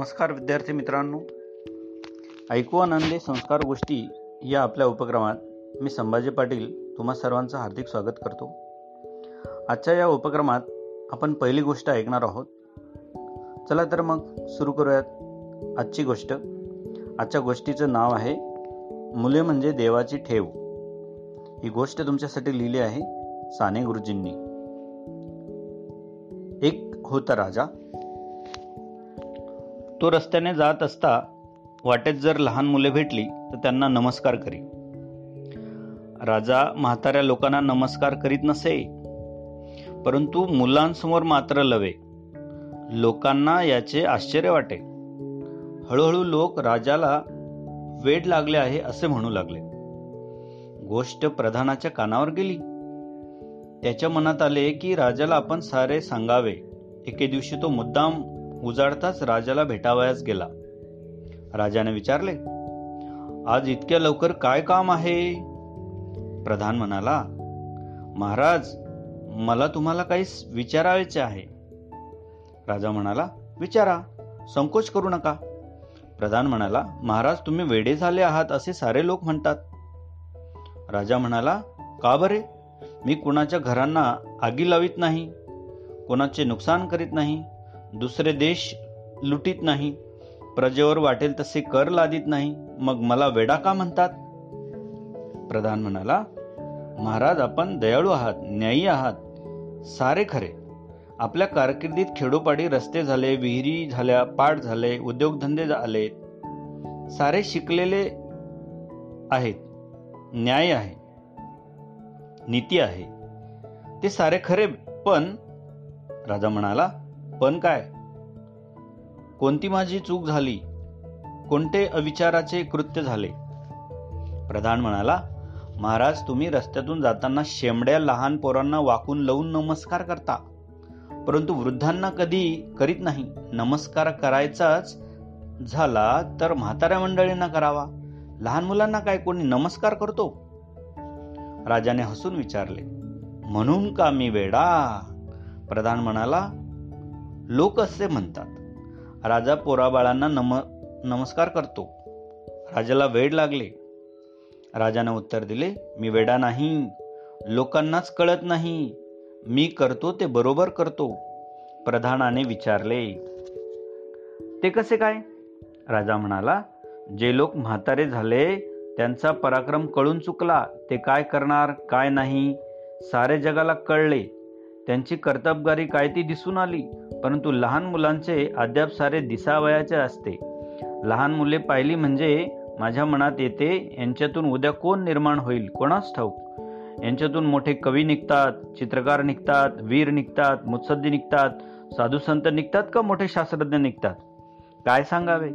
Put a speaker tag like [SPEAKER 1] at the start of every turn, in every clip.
[SPEAKER 1] नमस्कार विद्यार्थी मित्रांनो. ऐकू आनंदे संस्कार गोष्टी या आपल्या उपक्रमात मी संभाजी पाटील तुम्हा सर्वांचं हार्दिक स्वागत करतो. आजच्या या उपक्रमात आपण पहिली गोष्ट ऐकणार आहोत. चला तर मग सुरू करूयात आजची गोष्ट. आजच्या गोष्टीचं नाव आहे मुले म्हणजे देवाची ठेव. ही गोष्ट तुमच्यासाठी लिहिली आहे साने गुरुजींनी. एक होता राजा तो रस्त्याने जात असता वाटेत जर लहान मुले भेटली तर त्यांना नमस्कार करी. राजा म्हाताऱ्या लोकांना नमस्कार करीत नसे परंतु मुलांसमोर मात्र लवे. लोकांना याचे आश्चर्य वाटे. हळूहळू लोक राजाला वेड लागले आहे असे म्हणू लागले. गोष्ट प्रधानाच्या कानावर गेली. त्याच्या मनात आले की राजाला आपण सारे सांगावे. एके दिवशी तो मुद्दाम उजाडताच राजाला भेटावयास गेला. राजाने विचारले आज इतक्या लवकर काय काम आहे? प्रधान म्हणाला महाराज मला तुम्हाला काही विचारायचे आहे. राजा म्हणाला विचारा संकोच करू नका. प्रधान म्हणाला महाराज तुम्ही वेडे झाले आहात असे सारे लोक म्हणतात. राजा म्हणाला का बरे? मी कुणाच्या घरांना आगी लावित नाही कोणाचे नुकसान करीत नाही दुसरे देश लुटीत नाही प्रजेवर वाटेल तसे कर लादित नाही मग मला वेडा का म्हणतात? प्रधान म्हणाला महाराज आपण दयाळू आहात न्यायी आहात सारे खरे. आपल्या कारकिर्दीत खेडोपाडी रस्ते झाले विहिरी झाल्या पाठ झाले उद्योगधंदे झाले सारे शिकलेले आहेत न्याय आहे नीती आहे. ते सारे खरे पण राजा म्हणाला पण काय? कोणती माझी चूक झाली? कोणते अविचाराचे कृत्य झाले? प्रधान म्हणाला महाराज तुम्ही रस्त्यातून जाताना शेमड्या लहान पोरांना वाकून लावून नमस्कार करता. परंतु वृद्धांना कधी करीत नाही. नमस्कार करायचाच झाला तर म्हाताऱ्या मंडळींना करावा. लहान मुलांना काय कोणी नमस्कार करतो? राजाने हसून विचारले म्हणून का मी वेडा? प्रधान म्हणाला लोक असे म्हणतात राजा पोराबाळांना नम नमस्कार करतो. राजाला वेड लागले. राजाने उत्तर दिले मी वेडा नाही. लोकांनाच कळत नाही. मी करतो ते बरोबर करतो. प्रधानाने विचारले. ते कसे काय? राजा म्हणाला जे लोक म्हातारे झाले त्यांचा पराक्रम कळून चुकला. ते काय करणार काय नाही सारे जगाला कळले. त्यांची कर्तबगारी काय ती दिसून आली. परंतु लहान मुलांचे अद्याप सारे दिसावयाचे असते. लहान मुले पाहिली म्हणजे माझ्या मनात येते यांच्यातून उद्या कोण निर्माण होईल? कोणास ठाऊक? यांच्यातून मोठे कवी निघतात चित्रकार निघतात वीर निघतात मुत्सद्दी निघतात साधू संत निघतात का मोठे शास्त्रज्ञ निघतात? काय सांगावे?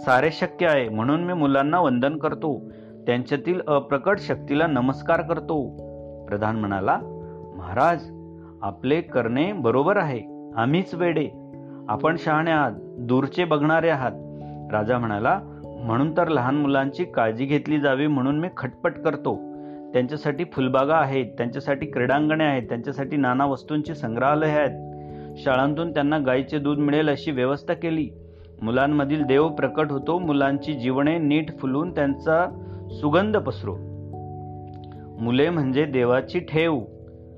[SPEAKER 1] सारे शक्य आहे म्हणून मी मुलांना वंदन करतो. त्यांच्यातील अप्रकट शक्तीला नमस्कार करतो. प्रधान म्हणाला महाराज आपले करणे बरोबर आहे. आम्हीच वेडे. आपण शहाणे आहात दूरचे बघणारे आहात. राजा म्हणाला म्हणून तर लहान मुलांची काळजी घेतली जावी म्हणून मी खटपट करतो. त्यांच्यासाठी फुलबागा आहेत त्यांच्यासाठी क्रीडांगणे आहेत त्यांच्यासाठी नाना वस्तूंची संग्रहालय आहेत. शाळांतून त्यांना गायीचे दूध मिळेल अशी व्यवस्था केली. मुलांमधील देव प्रकट होतो मुलांची जीवने नीट फुलून त्यांचा सुगंध पसरो. मुले म्हणजे देवाची ठेव.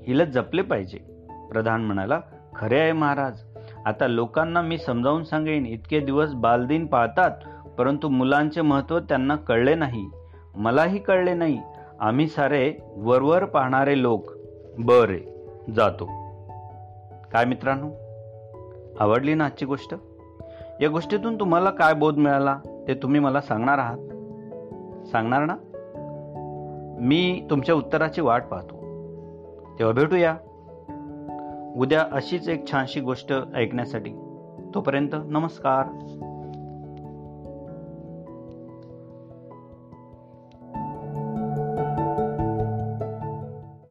[SPEAKER 1] हिला जपले पाहिजे. प्रधान म्हणाला खरे आहे महाराज. आता लोकांना मी समजावून सांगेन इतके दिवस बालदिन पाळतात परंतु मुलांचे महत्त्व त्यांना कळले नाही. मलाही कळले नाही. आम्ही सारे वरवर पाहणारे लोक. बरे जातो. काय मित्रांनो? आवडली ना आजची गोष्ट? या गोष्टीतून तुम्हाला काय बोध मिळाला ते तुम्ही मला सांगणार आहात? सांगणार ना? मी तुमच्या उत्तराची वाट पाहतो. तेव्हा भेटूया. उद्या अशीच एक छानशी गोष्ट ऐकण्यासाठी तोपर्यंत नमस्कार.